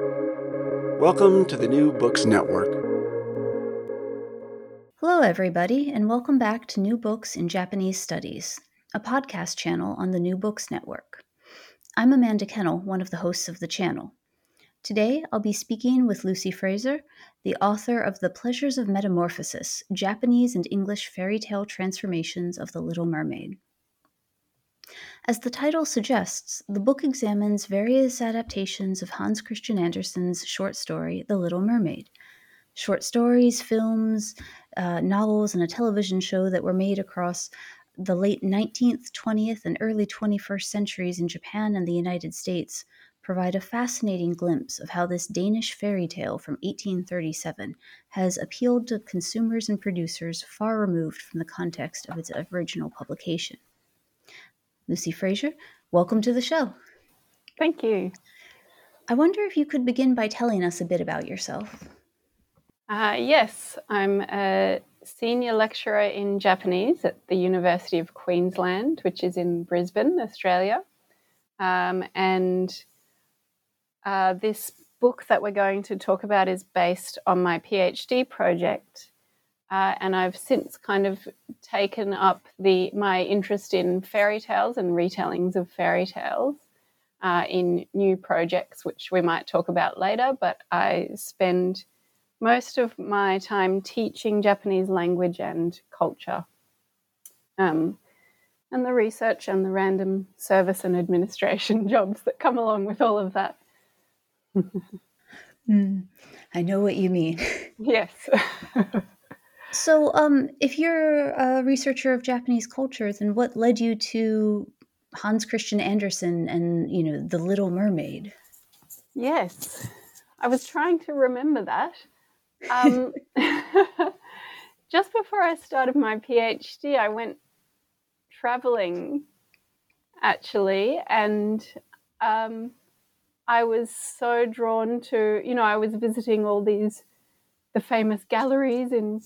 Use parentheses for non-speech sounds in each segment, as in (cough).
Welcome to the New Books Network. Hello, everybody, and welcome back to New Books in Japanese Studies, a podcast channel on the New Books Network. I'm Amanda Kennell, one of the hosts of the channel. Today, I'll be speaking with Lucy Fraser, the author of The Pleasures of Metamorphosis Japanese and English Fairy Tale Transformations of the Little Mermaid. As the title suggests, the book examines various adaptations of Hans Christian Andersen's short story, The Little Mermaid. Short stories, films, uh, novels, and a television show that were made across the late 19th, 20th, and early 21st centuries in Japan and the United States provide a fascinating glimpse of how this Danish fairy tale from 1837 has appealed to consumers and producers far removed from the context of its original publication. Lucy Fraser, welcome to the show. Thank you. I wonder if you could begin by telling us a bit about yourself. Uh, yes, I'm a senior lecturer in Japanese at the University of Queensland, which is in Brisbane, Australia. Um, and uh, this book that we're going to talk about is based on my PhD project uh, and I've since kind of taken up the my interest in fairy tales and retellings of fairy tales uh, in new projects, which we might talk about later. But I spend most of my time teaching Japanese language and culture, um, and the research and the random service and administration (laughs) jobs that come along with all of that. (laughs) mm, I know what you mean. (laughs) yes. So, um, if you're a researcher of Japanese culture, then what led you to Hans Christian Andersen and you know the Little Mermaid? Yes, I was trying to remember that. Um, (laughs) just before I started my PhD, I went traveling actually, and um, I was so drawn to you know I was visiting all these the famous galleries in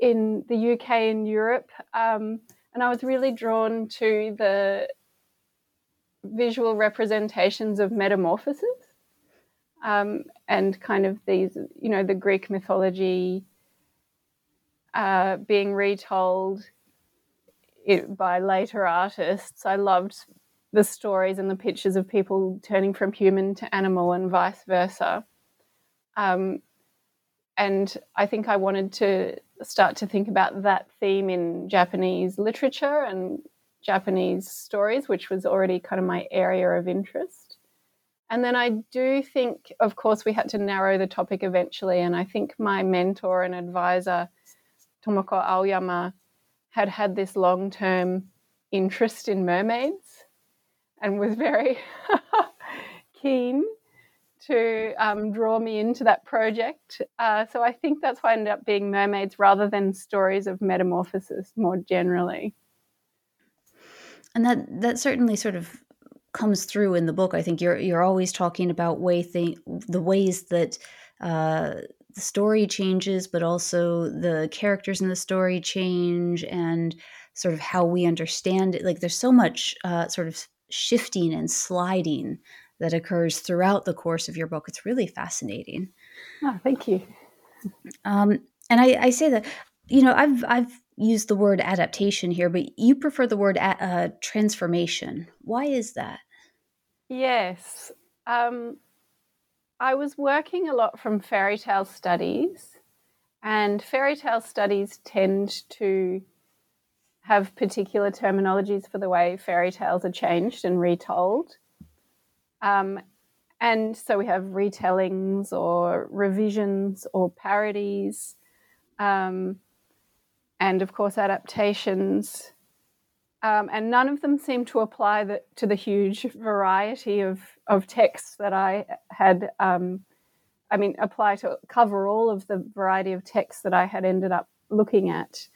in the UK and Europe. Um, and I was really drawn to the visual representations of metamorphosis um, and kind of these, you know, the Greek mythology uh, being retold by later artists. I loved the stories and the pictures of people turning from human to animal and vice versa. Um, and I think I wanted to start to think about that theme in Japanese literature and Japanese stories, which was already kind of my area of interest. And then I do think, of course, we had to narrow the topic eventually. And I think my mentor and advisor, Tomoko Aoyama, had had this long term interest in mermaids and was very (laughs) keen to um, draw me into that project. Uh, so I think that's why I ended up being mermaids rather than stories of metamorphosis more generally. And that that certainly sort of comes through in the book. I think you're you're always talking about way thing the ways that uh, the story changes, but also the characters in the story change, and sort of how we understand it. Like there's so much uh, sort of shifting and sliding that occurs throughout the course of your book. It's really fascinating. Oh, thank you. Um, and I, I, say that, you know, I've I've used the word adaptation here, but you prefer the word a- uh, transformation. Why is that? Yes, um, I was working a lot from fairy tale studies, and fairy tale studies tend to have particular terminologies for the way fairy tales are changed and retold. Um, and so we have retellings or revisions or parodies, um, and of course adaptations. Um, and none of them seem to apply the, to the huge variety of, of texts that I had. Um, I mean, apply to cover all of the variety of texts that I had ended up looking at.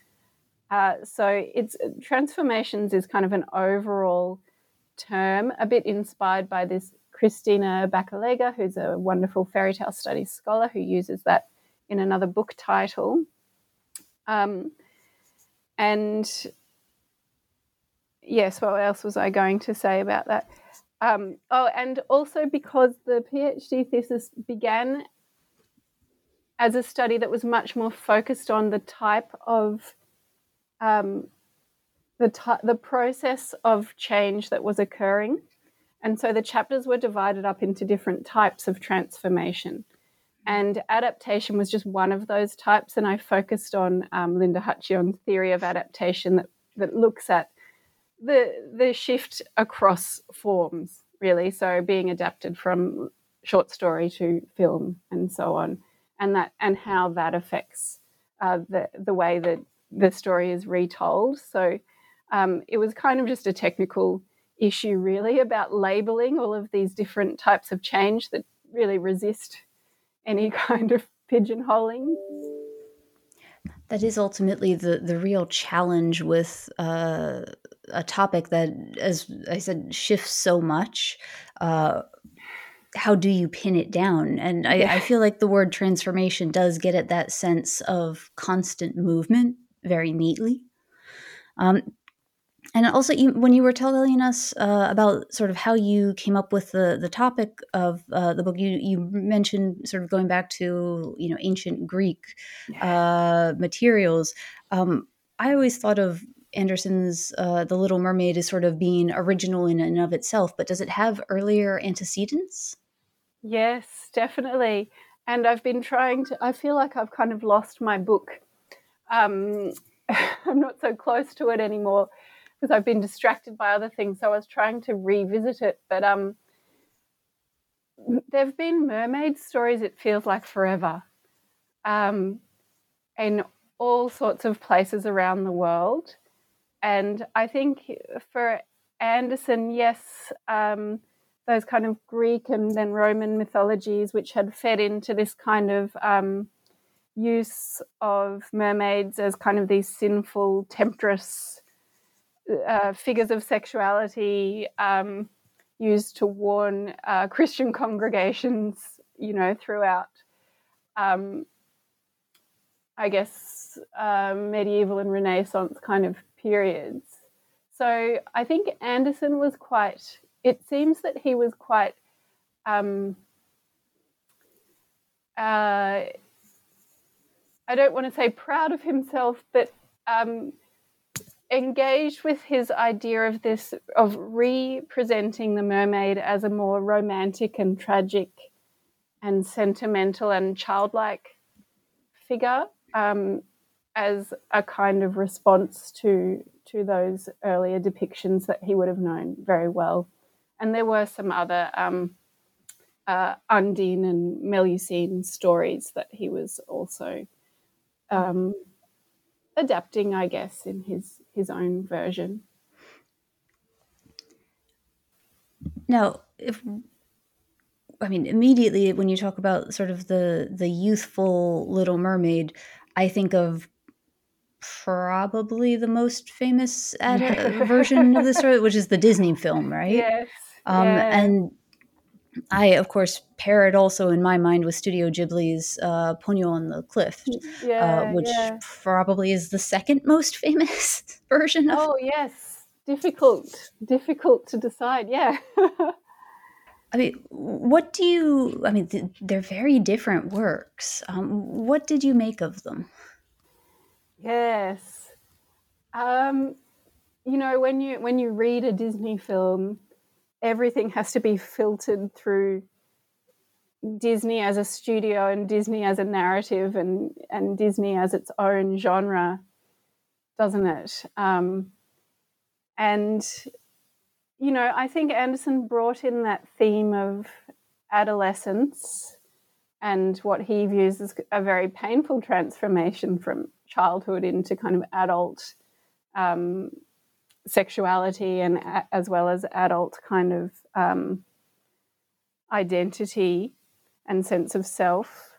Uh, so it's transformations is kind of an overall term, a bit inspired by this Cristina Bacchilega, who's a wonderful fairy tale studies scholar who uses that in another book title. Um, and yes, what else was I going to say about that? Um, oh, and also because the PhD thesis began as a study that was much more focused on the type of um, the t- the process of change that was occurring, and so the chapters were divided up into different types of transformation, and adaptation was just one of those types. And I focused on um, Linda Hutcheon's theory of adaptation that that looks at the the shift across forms, really. So being adapted from short story to film and so on and that and how that affects uh, the the way that the story is retold. So um, it was kind of just a technical issue, really, about labeling all of these different types of change that really resist any (laughs) kind of pigeonholing. That is ultimately the the real challenge with uh, a topic that, as I said, shifts so much. Uh, how do you pin it down? And I, yeah. I, feel like the word transformation does get at that sense of constant movement very neatly. Um, and also, you, when you were telling us uh, about sort of how you came up with the the topic of uh, the book, you you mentioned sort of going back to you know ancient Greek uh, materials. Um, I always thought of andersen's uh, The Little Mermaid as sort of being original in and of itself, but does it have earlier antecedents? Yes, definitely. And I've been trying to, I feel like I've kind of lost my book. Um, (laughs) I'm not so close to it anymore because I've been distracted by other things. So I was trying to revisit it. But um, there have been mermaid stories, it feels like forever, um, in all sorts of places around the world. And I think for Andersen, yes, um, those kind of Greek and then Roman mythologies, which had fed into this kind of um, use of mermaids as kind of these sinful, temptress uh, figures of sexuality um, used to warn uh, Christian (laughs) congregations, you know, throughout, um, I guess, uh, medieval and Renaissance kind of periods. So I think Andersen was quite it seems that he was quite um, uh, I don't want to say proud of himself, but um, engaged with his idea of this of representing the mermaid as a more romantic and tragic and sentimental and childlike figure um, as a kind of response to to those earlier depictions that he would have known very well. And there were some other um, uh, Undine and Melusine stories that he was also um, adapting, I guess, in his his own version. Now, if I mean immediately when you talk about sort of the the youthful Little Mermaid, I think of probably the most famous ad- (laughs) version of the story, which is the Disney film, right? Yes. Um. And I, of course, pair it also in my mind with Studio Ghibli's uh, Ponyo on the Cliff, yeah, uh, which yeah. probably is the second most (laughs) famous version of. Oh yes, difficult, difficult to decide. Yeah. (laughs) I mean, what do you? I mean, they're very different works. Um, what did you make of them? Yes, um, you know when you when you read a Disney film, everything has to be filtered through Disney as a studio and Disney as a narrative and, and Disney as its own genre, doesn't it? Um, and, you know, I think Andersen brought in that theme of adolescence and what he views as a very painful transformation from childhood into kind of adult um, sexuality and as well as adult kind of um, identity and sense of self.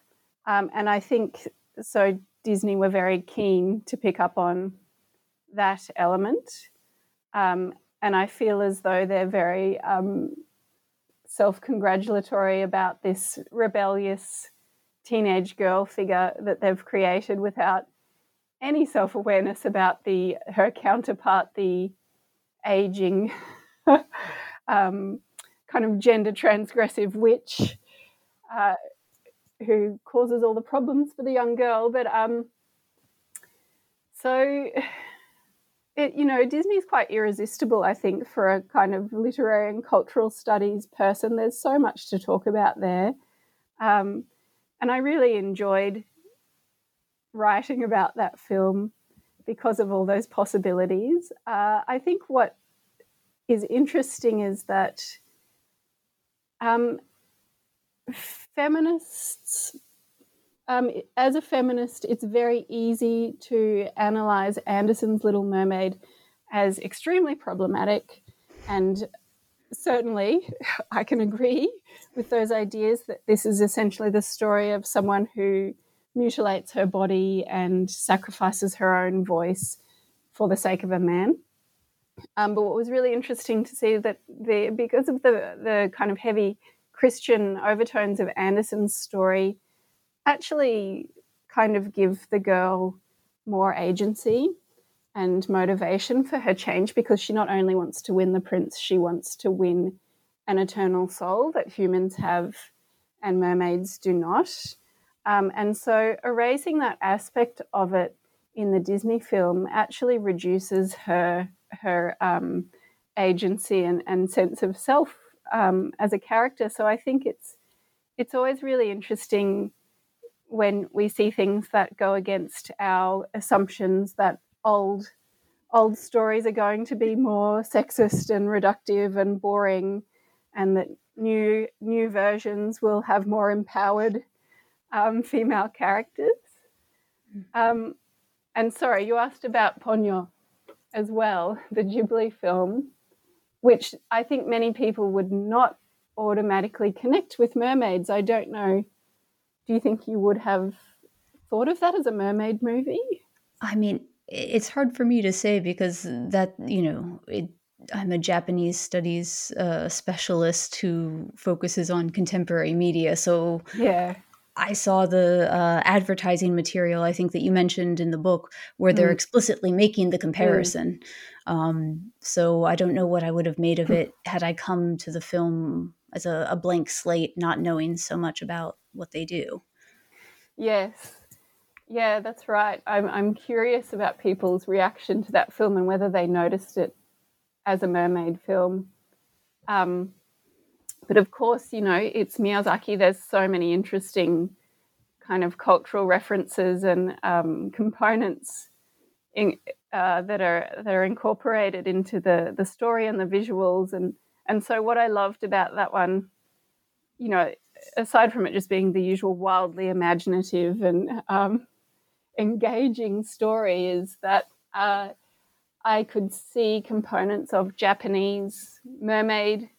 Um, and I think so. Disney were very keen to pick up on that element. Um, and I feel as though they're very um, self congratulatory about this rebellious teenage girl figure that they've created without any self awareness about the her counterpart, the aging (laughs) um, kind of gender transgressive witch uh, who causes all the problems for the young girl. But um, so (sighs) it, you know, Disney's quite irresistible, I think, for a kind of literary and cultural studies person. There's so much to talk about there. Um, and I really enjoyed writing about that film because of all those possibilities. Uh, I think what is interesting is that um, feminists um, as a feminist, it's very easy to analyze Andersen's Little Mermaid as extremely problematic. And certainly, (laughs) I can agree with those ideas that this is essentially the story of someone who mutilates her body and sacrifices her own voice for the sake of a man. Um, but what was really interesting to see that the because of the the kind of heavy Christian overtones of Andersen's story, actually kind of give the girl more agency and motivation for her change because she not only wants to win the prince, she wants to win an eternal soul that humans have and mermaids do not. Um, and so erasing that aspect of it in the Disney film actually reduces her her um, agency and, and sense of self um, as a character. So I think it's it's always really interesting when we see things that go against our assumptions that old old stories are going to be more sexist and reductive and boring and that new new versions will have more empowered um, female characters um, and sorry you asked about ponyo as well the ghibli film which i think many people would not automatically connect with mermaids i don't know do you think you would have thought of that as a mermaid movie? I mean, it's hard for me to say because that, you know, it, I'm a Japanese studies uh, specialist who focuses on contemporary media. So, yeah. I saw the uh, advertising material, I think that you mentioned in the book, where they're mm. explicitly making the comparison. Mm. Um, so I don't know what I would have made of it had I come to the film as a, a blank slate, not knowing so much about what they do. Yes. Yeah, that's right. I'm, I'm curious about people's reaction to that film and whether they noticed it as a mermaid film. Um, but of course, you know, it's Miyazaki. There's so many interesting kind of cultural references and um, components in, uh, that are that are incorporated into the the story and the visuals. And and so, what I loved about that one, you know, aside from it just being the usual wildly imaginative and um, engaging story, is that uh, I could see components of Japanese mermaid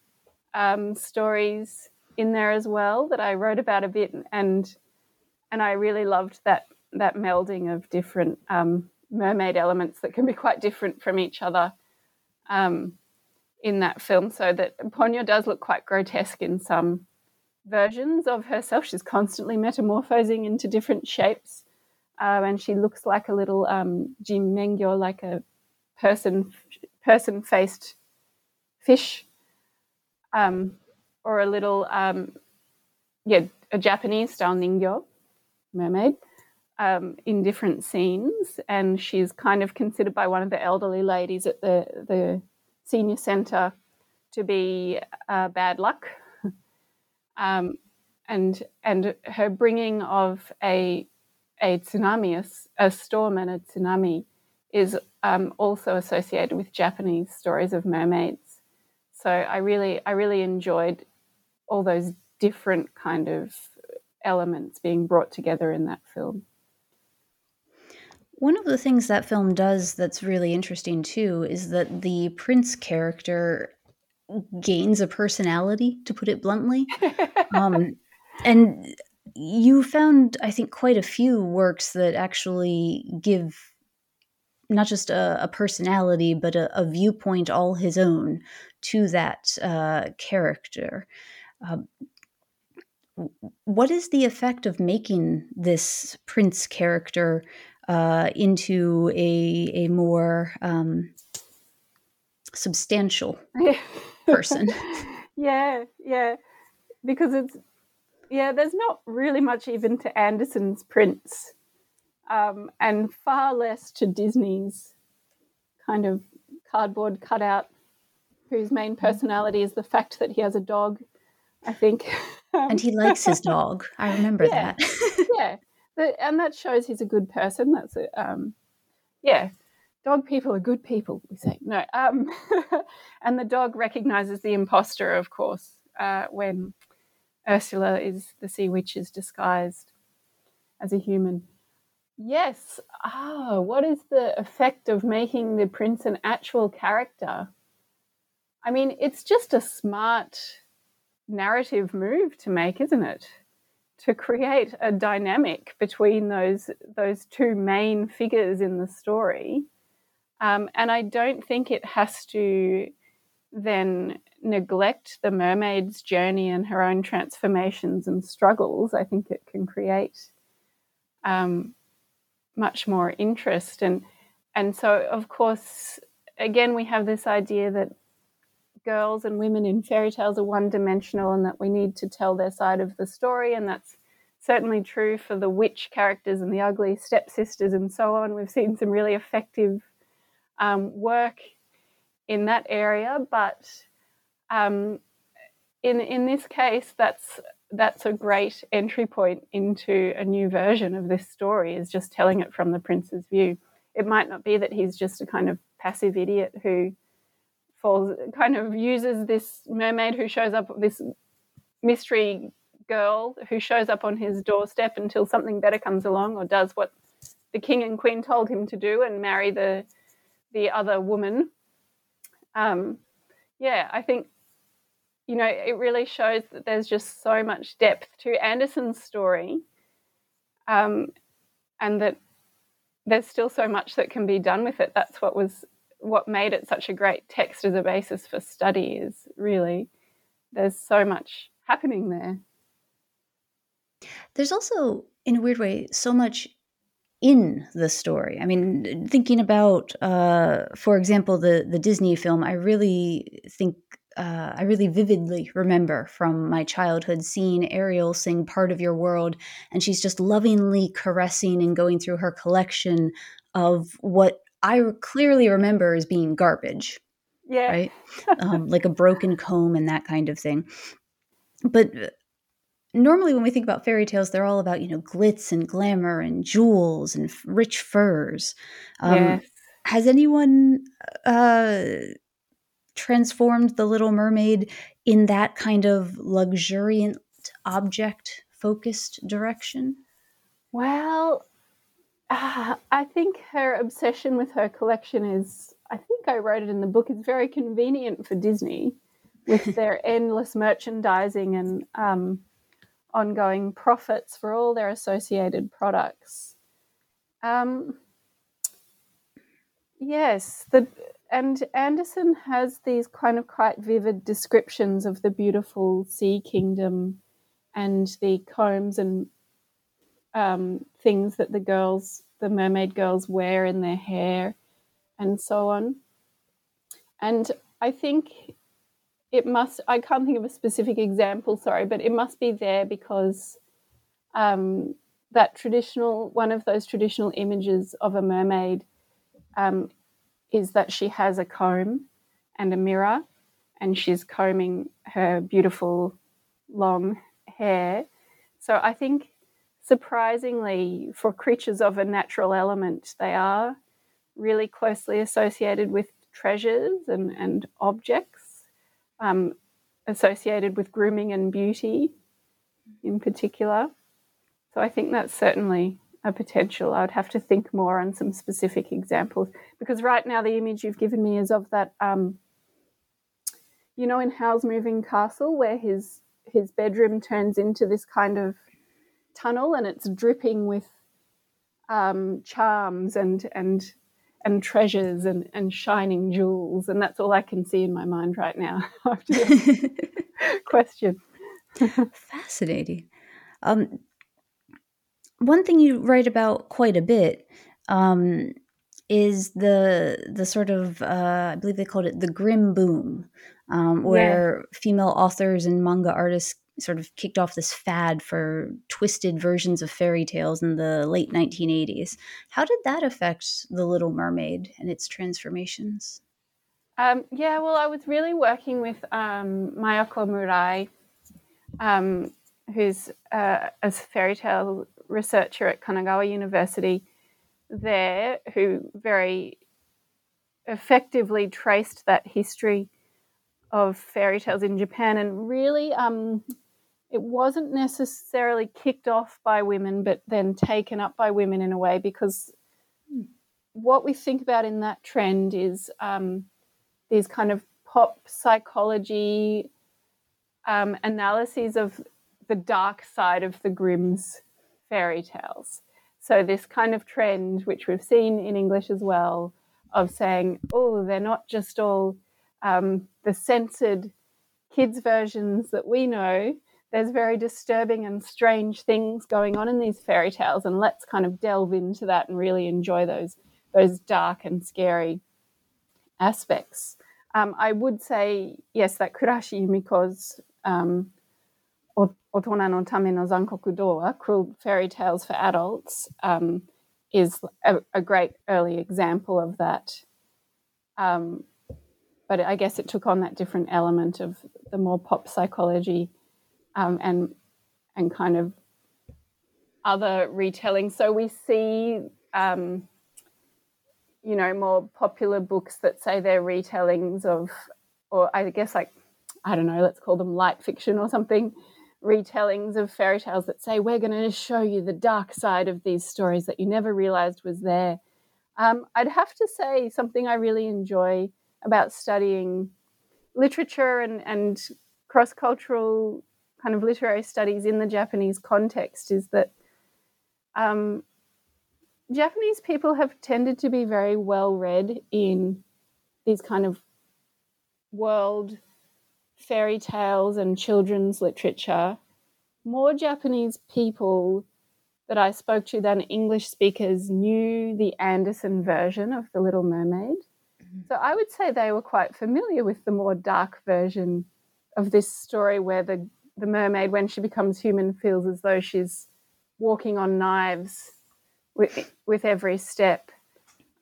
um, stories in there as well that I wrote about a bit, and and I really loved that that melding of different um, mermaid elements that can be quite different from each other um, in that film. So that Ponyo does look quite grotesque in some versions of herself. She's constantly metamorphosing into different shapes, uh, and she looks like a little um, jinmengyo, like a person person faced fish, um, or a little um, yeah a Japanese style ningyo mermaid. Um, in different scenes, and she's kind of considered by one of the elderly ladies at the the senior centre to be uh, bad luck (laughs) um, and and her bringing of a a tsunami, a, a storm and a tsunami, is um, also associated with Japanese stories of mermaids. So I really I really enjoyed all those different kind of elements being brought together in that film. One of the things that film does that's really interesting too is that the prince character gains a personality, to put it bluntly. (laughs) um, and you found, I think, quite a few works that actually give not just a, a personality, but a, a, viewpoint all his own to that uh, character. Uh, what is the effect of making this prince character uh, into a, a more um, substantial (laughs) person. yeah, yeah. Because it's yeah, there's not really much even to Andersen's prince, um, and far less to Disney's kind of cardboard cutout, whose main personality is the fact that he has a dog. I think, (laughs) and he likes his dog. I remember yeah, that. (laughs) yeah, and that shows he's a good person. That's it. Um, yeah, dog people are good people. We say no. Um, (laughs) and the dog recognizes the imposter, of course, uh, when Ursula is the sea witch is disguised as a human. Yes. Ah, what is the effect of making the prince an actual character? I mean, it's just a smart narrative move to make, isn't it? To create a dynamic between those those two main figures in the story, um, and I don't think it has to then neglect the mermaid's journey and her own transformations and struggles, I think it can create um, much more interest. And and so, of course, again, we have this idea that girls and women in fairy tales are one dimensional and that we need to tell their side of the story. And that's certainly true for the witch characters and the ugly stepsisters and so on. We've seen some really effective um, work in that area, but um, in in this case, that's that's a great entry point into a new version of this story. Is just telling it from the prince's view. It might not be that he's just a kind of passive idiot who falls, kind of uses this mermaid who shows up, this mystery girl who shows up on his doorstep until something better comes along or does what the king and queen told him to do and marry the the other woman. Um, yeah, I think you know, it really shows that there's just so much depth to Andersen's story, um, and that there's still so much that can be done with it. That's what was what made it such a great text as a basis for study. Is really there's so much happening there. There's also, in a weird way, so much in the story. I mean, thinking about, uh, for example, the the Disney film, I really think uh, I really vividly remember from my childhood seeing Ariel sing Part of Your World, and she's just lovingly caressing and going through her collection of what I clearly remember as being garbage. Yeah. Right? um, like a broken comb and that kind of thing. But uh, normally when we think about fairy tales, they're all about, you know, glitz and glamour and jewels and rich furs. Um, yes. Has anyone uh, transformed the Little Mermaid in that kind of luxuriant object focused direction? Well, uh, I think her obsession with her collection is, I think I wrote it in the book, it's very convenient for Disney with (laughs) their endless merchandising and um, ongoing profits for all their associated products. Um, yes, the and Andersen has these kind of quite vivid descriptions of the beautiful sea kingdom and the combs and um, things that the girls, the mermaid girls, wear in their hair and so on. And I think it must, I can't think of a specific example, sorry, but it must be there because um, that traditional, one of those traditional images of a mermaid um, is that she has a comb and a mirror and she's combing her beautiful long hair. So I think surprisingly for creatures of a natural element, they are really closely associated with treasures and, and objects um, associated with grooming and beauty in particular. So I think that's certainly a potential. I would have to think more on some specific examples because right now the image you've given me is of that, um, you know, in Howl's Moving Castle where his his bedroom turns into this kind of tunnel and it's dripping with um, charms and and and treasures and, and shining jewels and that's all I can see in my mind right now (laughs) after this (laughs) question. Fascinating. Um, one thing you write about quite a bit um, is the the sort of uh, I believe they called it the Grimm boom, um, where yeah. female authors and manga artists sort of kicked off this fad for twisted versions of fairy tales in the late 1980s. How did that affect The Little Mermaid and its transformations? Um, yeah, well, I was really working with um, Mayako Murai, um, who's uh, a fairy tale researcher at Kanagawa University there, who very effectively traced that history of fairy tales in Japan and really um, it wasn't necessarily kicked off by women, but then taken up by women in a way because what we think about in that trend is um, these kind of pop psychology um, analyses of the dark side of the Grimm's fairy tales. So, this kind of trend, which we've seen in English as well, of saying, oh, they're not just all um, the censored kids' versions that we know, there's very disturbing and strange things going on in these fairy tales, and let's kind of delve into that and really enjoy those those dark and scary aspects. Um, I would say yes, that Kurahashi Yumiko's um, Otona no Tame no Zankoku Dowa, Cruel Fairy Tales for Adults, um, is a, a, great early example of that. Um, but I guess it took on that different element of the more pop psychology um, and and kind of other retelling. So we see, um, you know, more popular books that say they're retellings of, or I guess like, I don't know, let's call them light fiction or something, retellings of fairy tales that say we're going to show you the dark side of these stories that you never realized was there. Um, I'd have to say something I really enjoy about studying literature and, and cross cultural kind of literary studies in the Japanese context is that um, Japanese people have tended to be very well read in these kind of world fairy tales and children's literature. More Japanese people that I spoke to than English speakers knew the Andersen version of The Little Mermaid. Mm-hmm. So I would say they were quite familiar with the more dark version of this story where the the mermaid, when she becomes human, feels as though she's walking on knives with, with every step.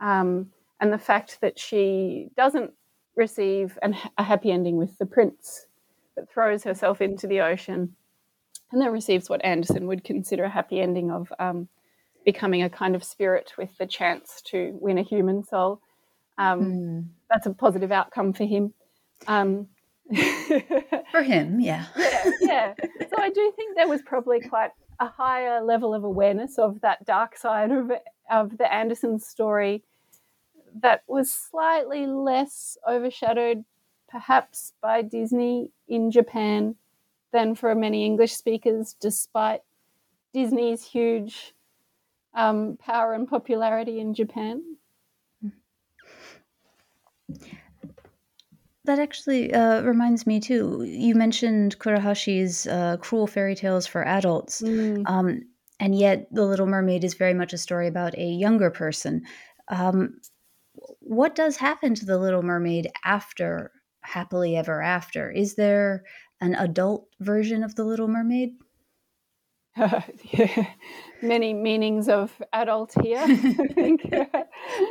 Um, and the fact that she doesn't receive an, a happy ending with the prince, but throws herself into the ocean and then receives what Andersen would consider a happy ending of um, becoming a kind of spirit with the chance to win a human soul. Um, mm. That's a positive outcome for him. Um, (laughs) For him, yeah. yeah. Yeah. So I do think there was probably quite a higher level of awareness of that dark side of of the Andersen story that was slightly less overshadowed perhaps by Disney in Japan than for many English speakers, despite Disney's huge um, power and popularity in Japan. That actually uh, reminds me too. You mentioned Kurahashi's uh, cruel fairy tales for adults, mm. um, and yet The Little Mermaid is very much a story about a younger person. Um, what does happen to The Little Mermaid after Happily Ever After? Is there an adult version of The Little Mermaid? Uh, (laughs) yeah. Many meanings of adult here, (laughs)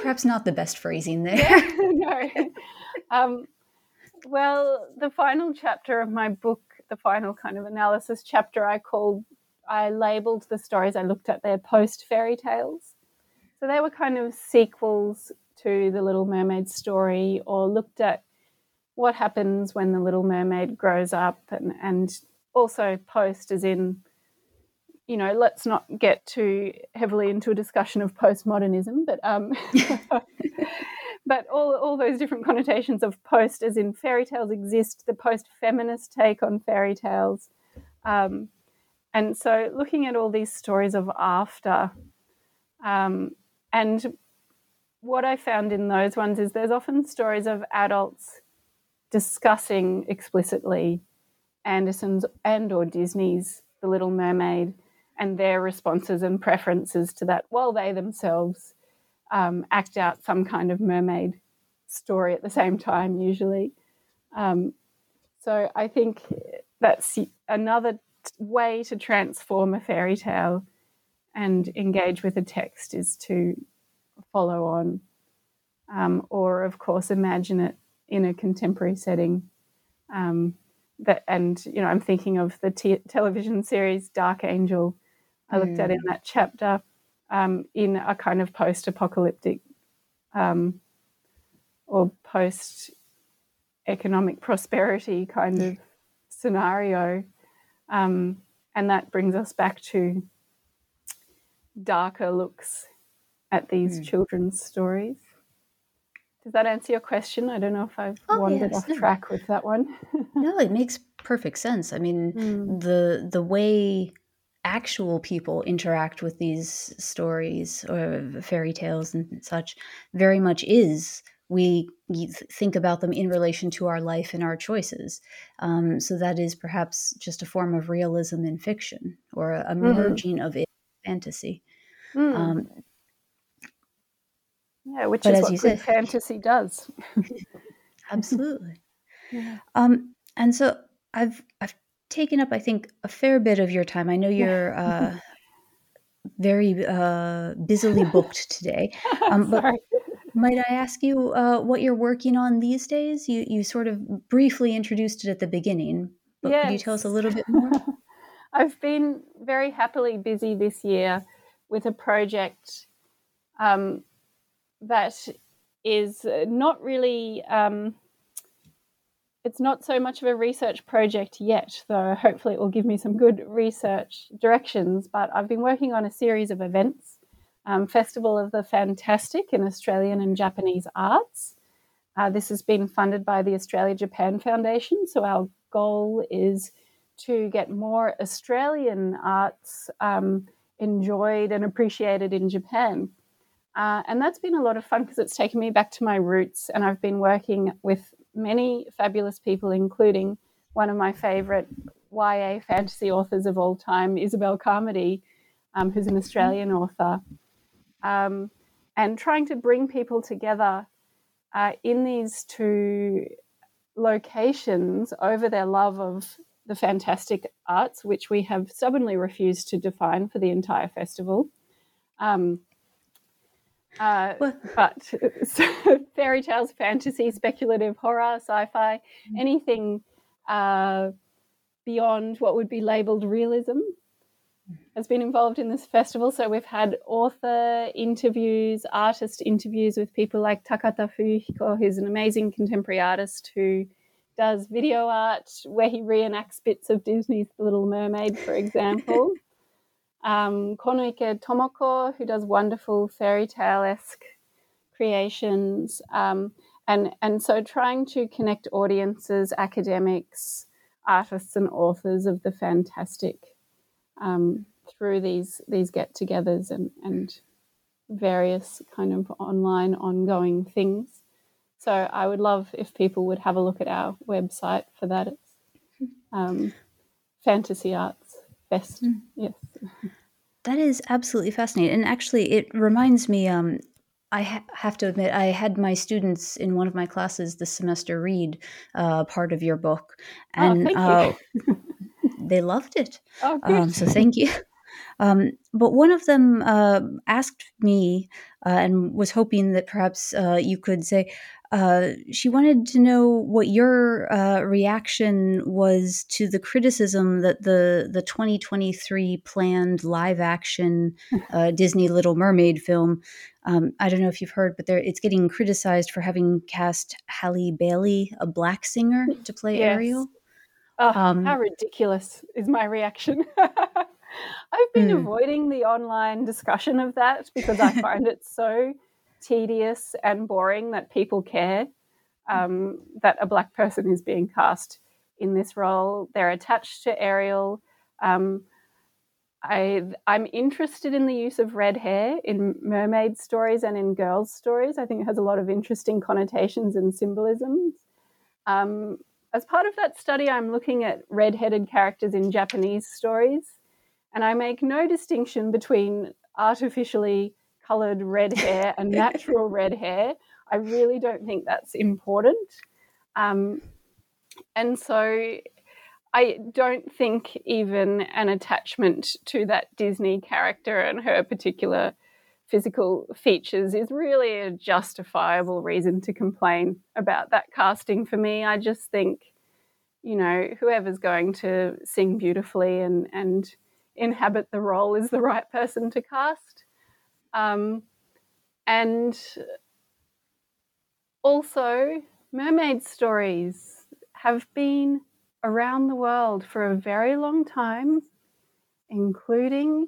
Perhaps not the best phrasing (laughs) there. Yeah, no. Um, well, the final chapter of my book, the final kind of analysis chapter, I called, I labeled the stories I looked at their post fairy tales. So they were kind of sequels to the Little Mermaid story, or looked at what happens when the Little Mermaid grows up, and, and also post as in, you know, let's not get too heavily into a discussion of postmodernism, but um, (laughs) but all, all those different connotations of post, as in fairy tales exist, the post feminist take on fairy tales. Um, and so looking at all these stories of after, um, and what I found in those ones is there's often stories of adults discussing explicitly Andersen's and or Disney's The Little Mermaid and their responses and preferences to that while they themselves um, act out some kind of mermaid story at the same time, usually. Um, so I think that's another way to transform a fairy tale and engage with a text is to follow on, um, or of course imagine it in a contemporary setting. Um, that and you know I'm thinking of the t- television series Dark Angel. I looked mm. at in that chapter um, in a kind of post-apocalyptic um, or post-economic prosperity kind of scenario, um, and that brings us back to darker looks at these mm. children's stories. Does that answer your question? I don't know if I've oh, wandered yes. off no. track with that one. (laughs) no, it makes perfect sense. I mean, mm. the the way actual people interact with these stories or fairy tales and such very much is we think about them in relation to our life and our choices. Um, so that is perhaps just a form of realism in fiction or a, a mm-hmm. merging of it fantasy. Mm. Um, yeah, which is what good said, (laughs) fantasy does. (laughs) absolutely. Yeah. Um, and so I've I've taken up, I think, a fair bit of your time. I know you're uh, (laughs) very uh, busily booked today, (laughs) um, but might I ask you uh, what you're working on these days? You you sort of briefly introduced it at the beginning, but yes. could you tell us a little bit more? (laughs) I've been very happily busy this year with a project um, that is not really um, it's not so much of a research project yet though hopefully it will give me some good research directions but i've been working on a series of events um, festival of the fantastic in australian and japanese arts uh, this has been funded by the australia japan foundation so our goal is to get more australian arts um, enjoyed and appreciated in japan uh, and that's been a lot of fun because it's taken me back to my roots. And I've been working with many fabulous people, including one of my favorite YA fantasy authors of all time, Isobel Carmody, um, who's an Australian author, um, and trying to bring people together uh, in these two locations over their love of the fantastic arts, which we have stubbornly refused to define for the entire festival. Um, uh, but (laughs) so, fairy tales, fantasy, speculative horror, sci-fi, mm-hmm. anything uh, beyond what would be labelled realism has been involved in this festival. So we've had author interviews, artist interviews with people like Takata Fuyuhiko, who's an amazing contemporary artist who does video art where he reenacts bits of Disney's The Little Mermaid, for example (laughs) um, Konoike Tomoko, who does wonderful fairy tale esque creations. Um, and, and so trying to connect audiences, academics, artists, and authors of the fantastic um, through these, these get togethers and, and various kind of online ongoing things. So I would love if people would have a look at our website for that. It's um, Fantasy Arts Fest. Mm. Yes. That is absolutely fascinating. And actually, it reminds me, um, I ha- have to admit, I had my students in one of my classes this semester read uh, part of your book, oh, and oh, uh, (laughs) they loved it. Oh, um, so thank you. Um, but one of them uh, asked me uh, and was hoping that perhaps uh, you could say, uh, she wanted to know what your uh, reaction was to the criticism that the the 2023 planned live action (laughs) uh, Disney Little Mermaid film. Um, I don't know if you've heard, but it's getting criticized for having cast Halle Bailey, a black singer, to play yes. Ariel. Oh, um, how ridiculous is my reaction? (laughs) I've been mm. avoiding the online discussion of that because I find it so tedious and boring that people care um, that a black person is being cast in this role. They're attached to Ariel. Um, I, am interested in the use of red hair in mermaid stories and in girls' stories. I think it has a lot of interesting connotations and symbolisms. Um, as part of that study, I'm looking at red-headed characters in Japanese stories, and I make no distinction between artificially colored red hair and natural (laughs) red hair. I really don't think that's important. Um, and so I don't think even an attachment to that Disney character and her particular physical features is really a justifiable reason to complain about that casting for me. I just think, you know, whoever's going to sing beautifully and, and inhabit the role is the right person to cast. Um, and also, mermaid stories have been around the world for a very long time, including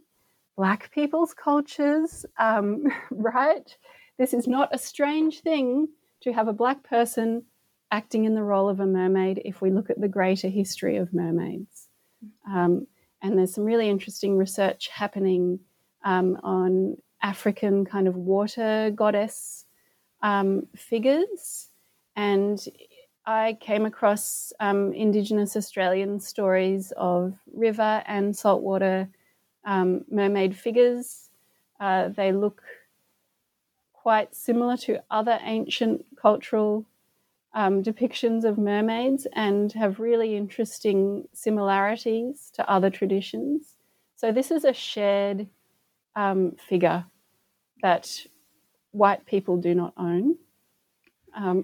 Black people's cultures, um, (laughs) right? This is not a strange thing to have a Black person acting in the role of a mermaid if we look at the greater history of mermaids. Um, and there's some really interesting research happening um, on African kind of water goddess um, figures. And I came across um, Indigenous Australian stories of river and saltwater um, mermaid figures. Uh, they look quite similar to other ancient cultural um, depictions of mermaids and have really interesting similarities to other traditions. So, this is a shared um, figure that white people do not own. Um,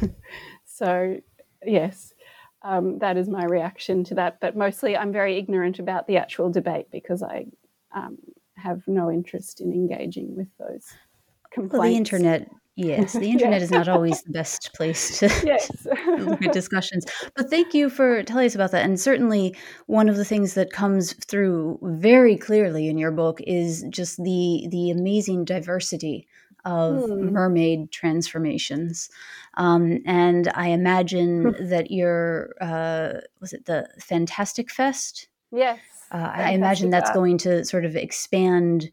(laughs) so, yes, um, that is my reaction to that. But mostly, I'm very ignorant about the actual debate because I um, have no interest in engaging with those complaints. Well, the internet Yes, the (laughs) internet is not always the best place to, (laughs) yes. look at discussions. But thank you for telling us about that. And certainly, one of the things that comes through very clearly in your book is just the the amazing diversity of hmm. mermaid transformations. Um, and I imagine (laughs) that your uh, was it the Fantastic Fest? Yes. Uh, I imagine that's going to sort of expand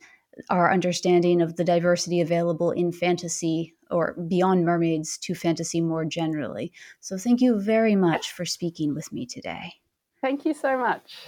our understanding of the diversity available in fantasy or beyond mermaids to fantasy more generally. So, thank you very much for speaking with me today. Thank you so much.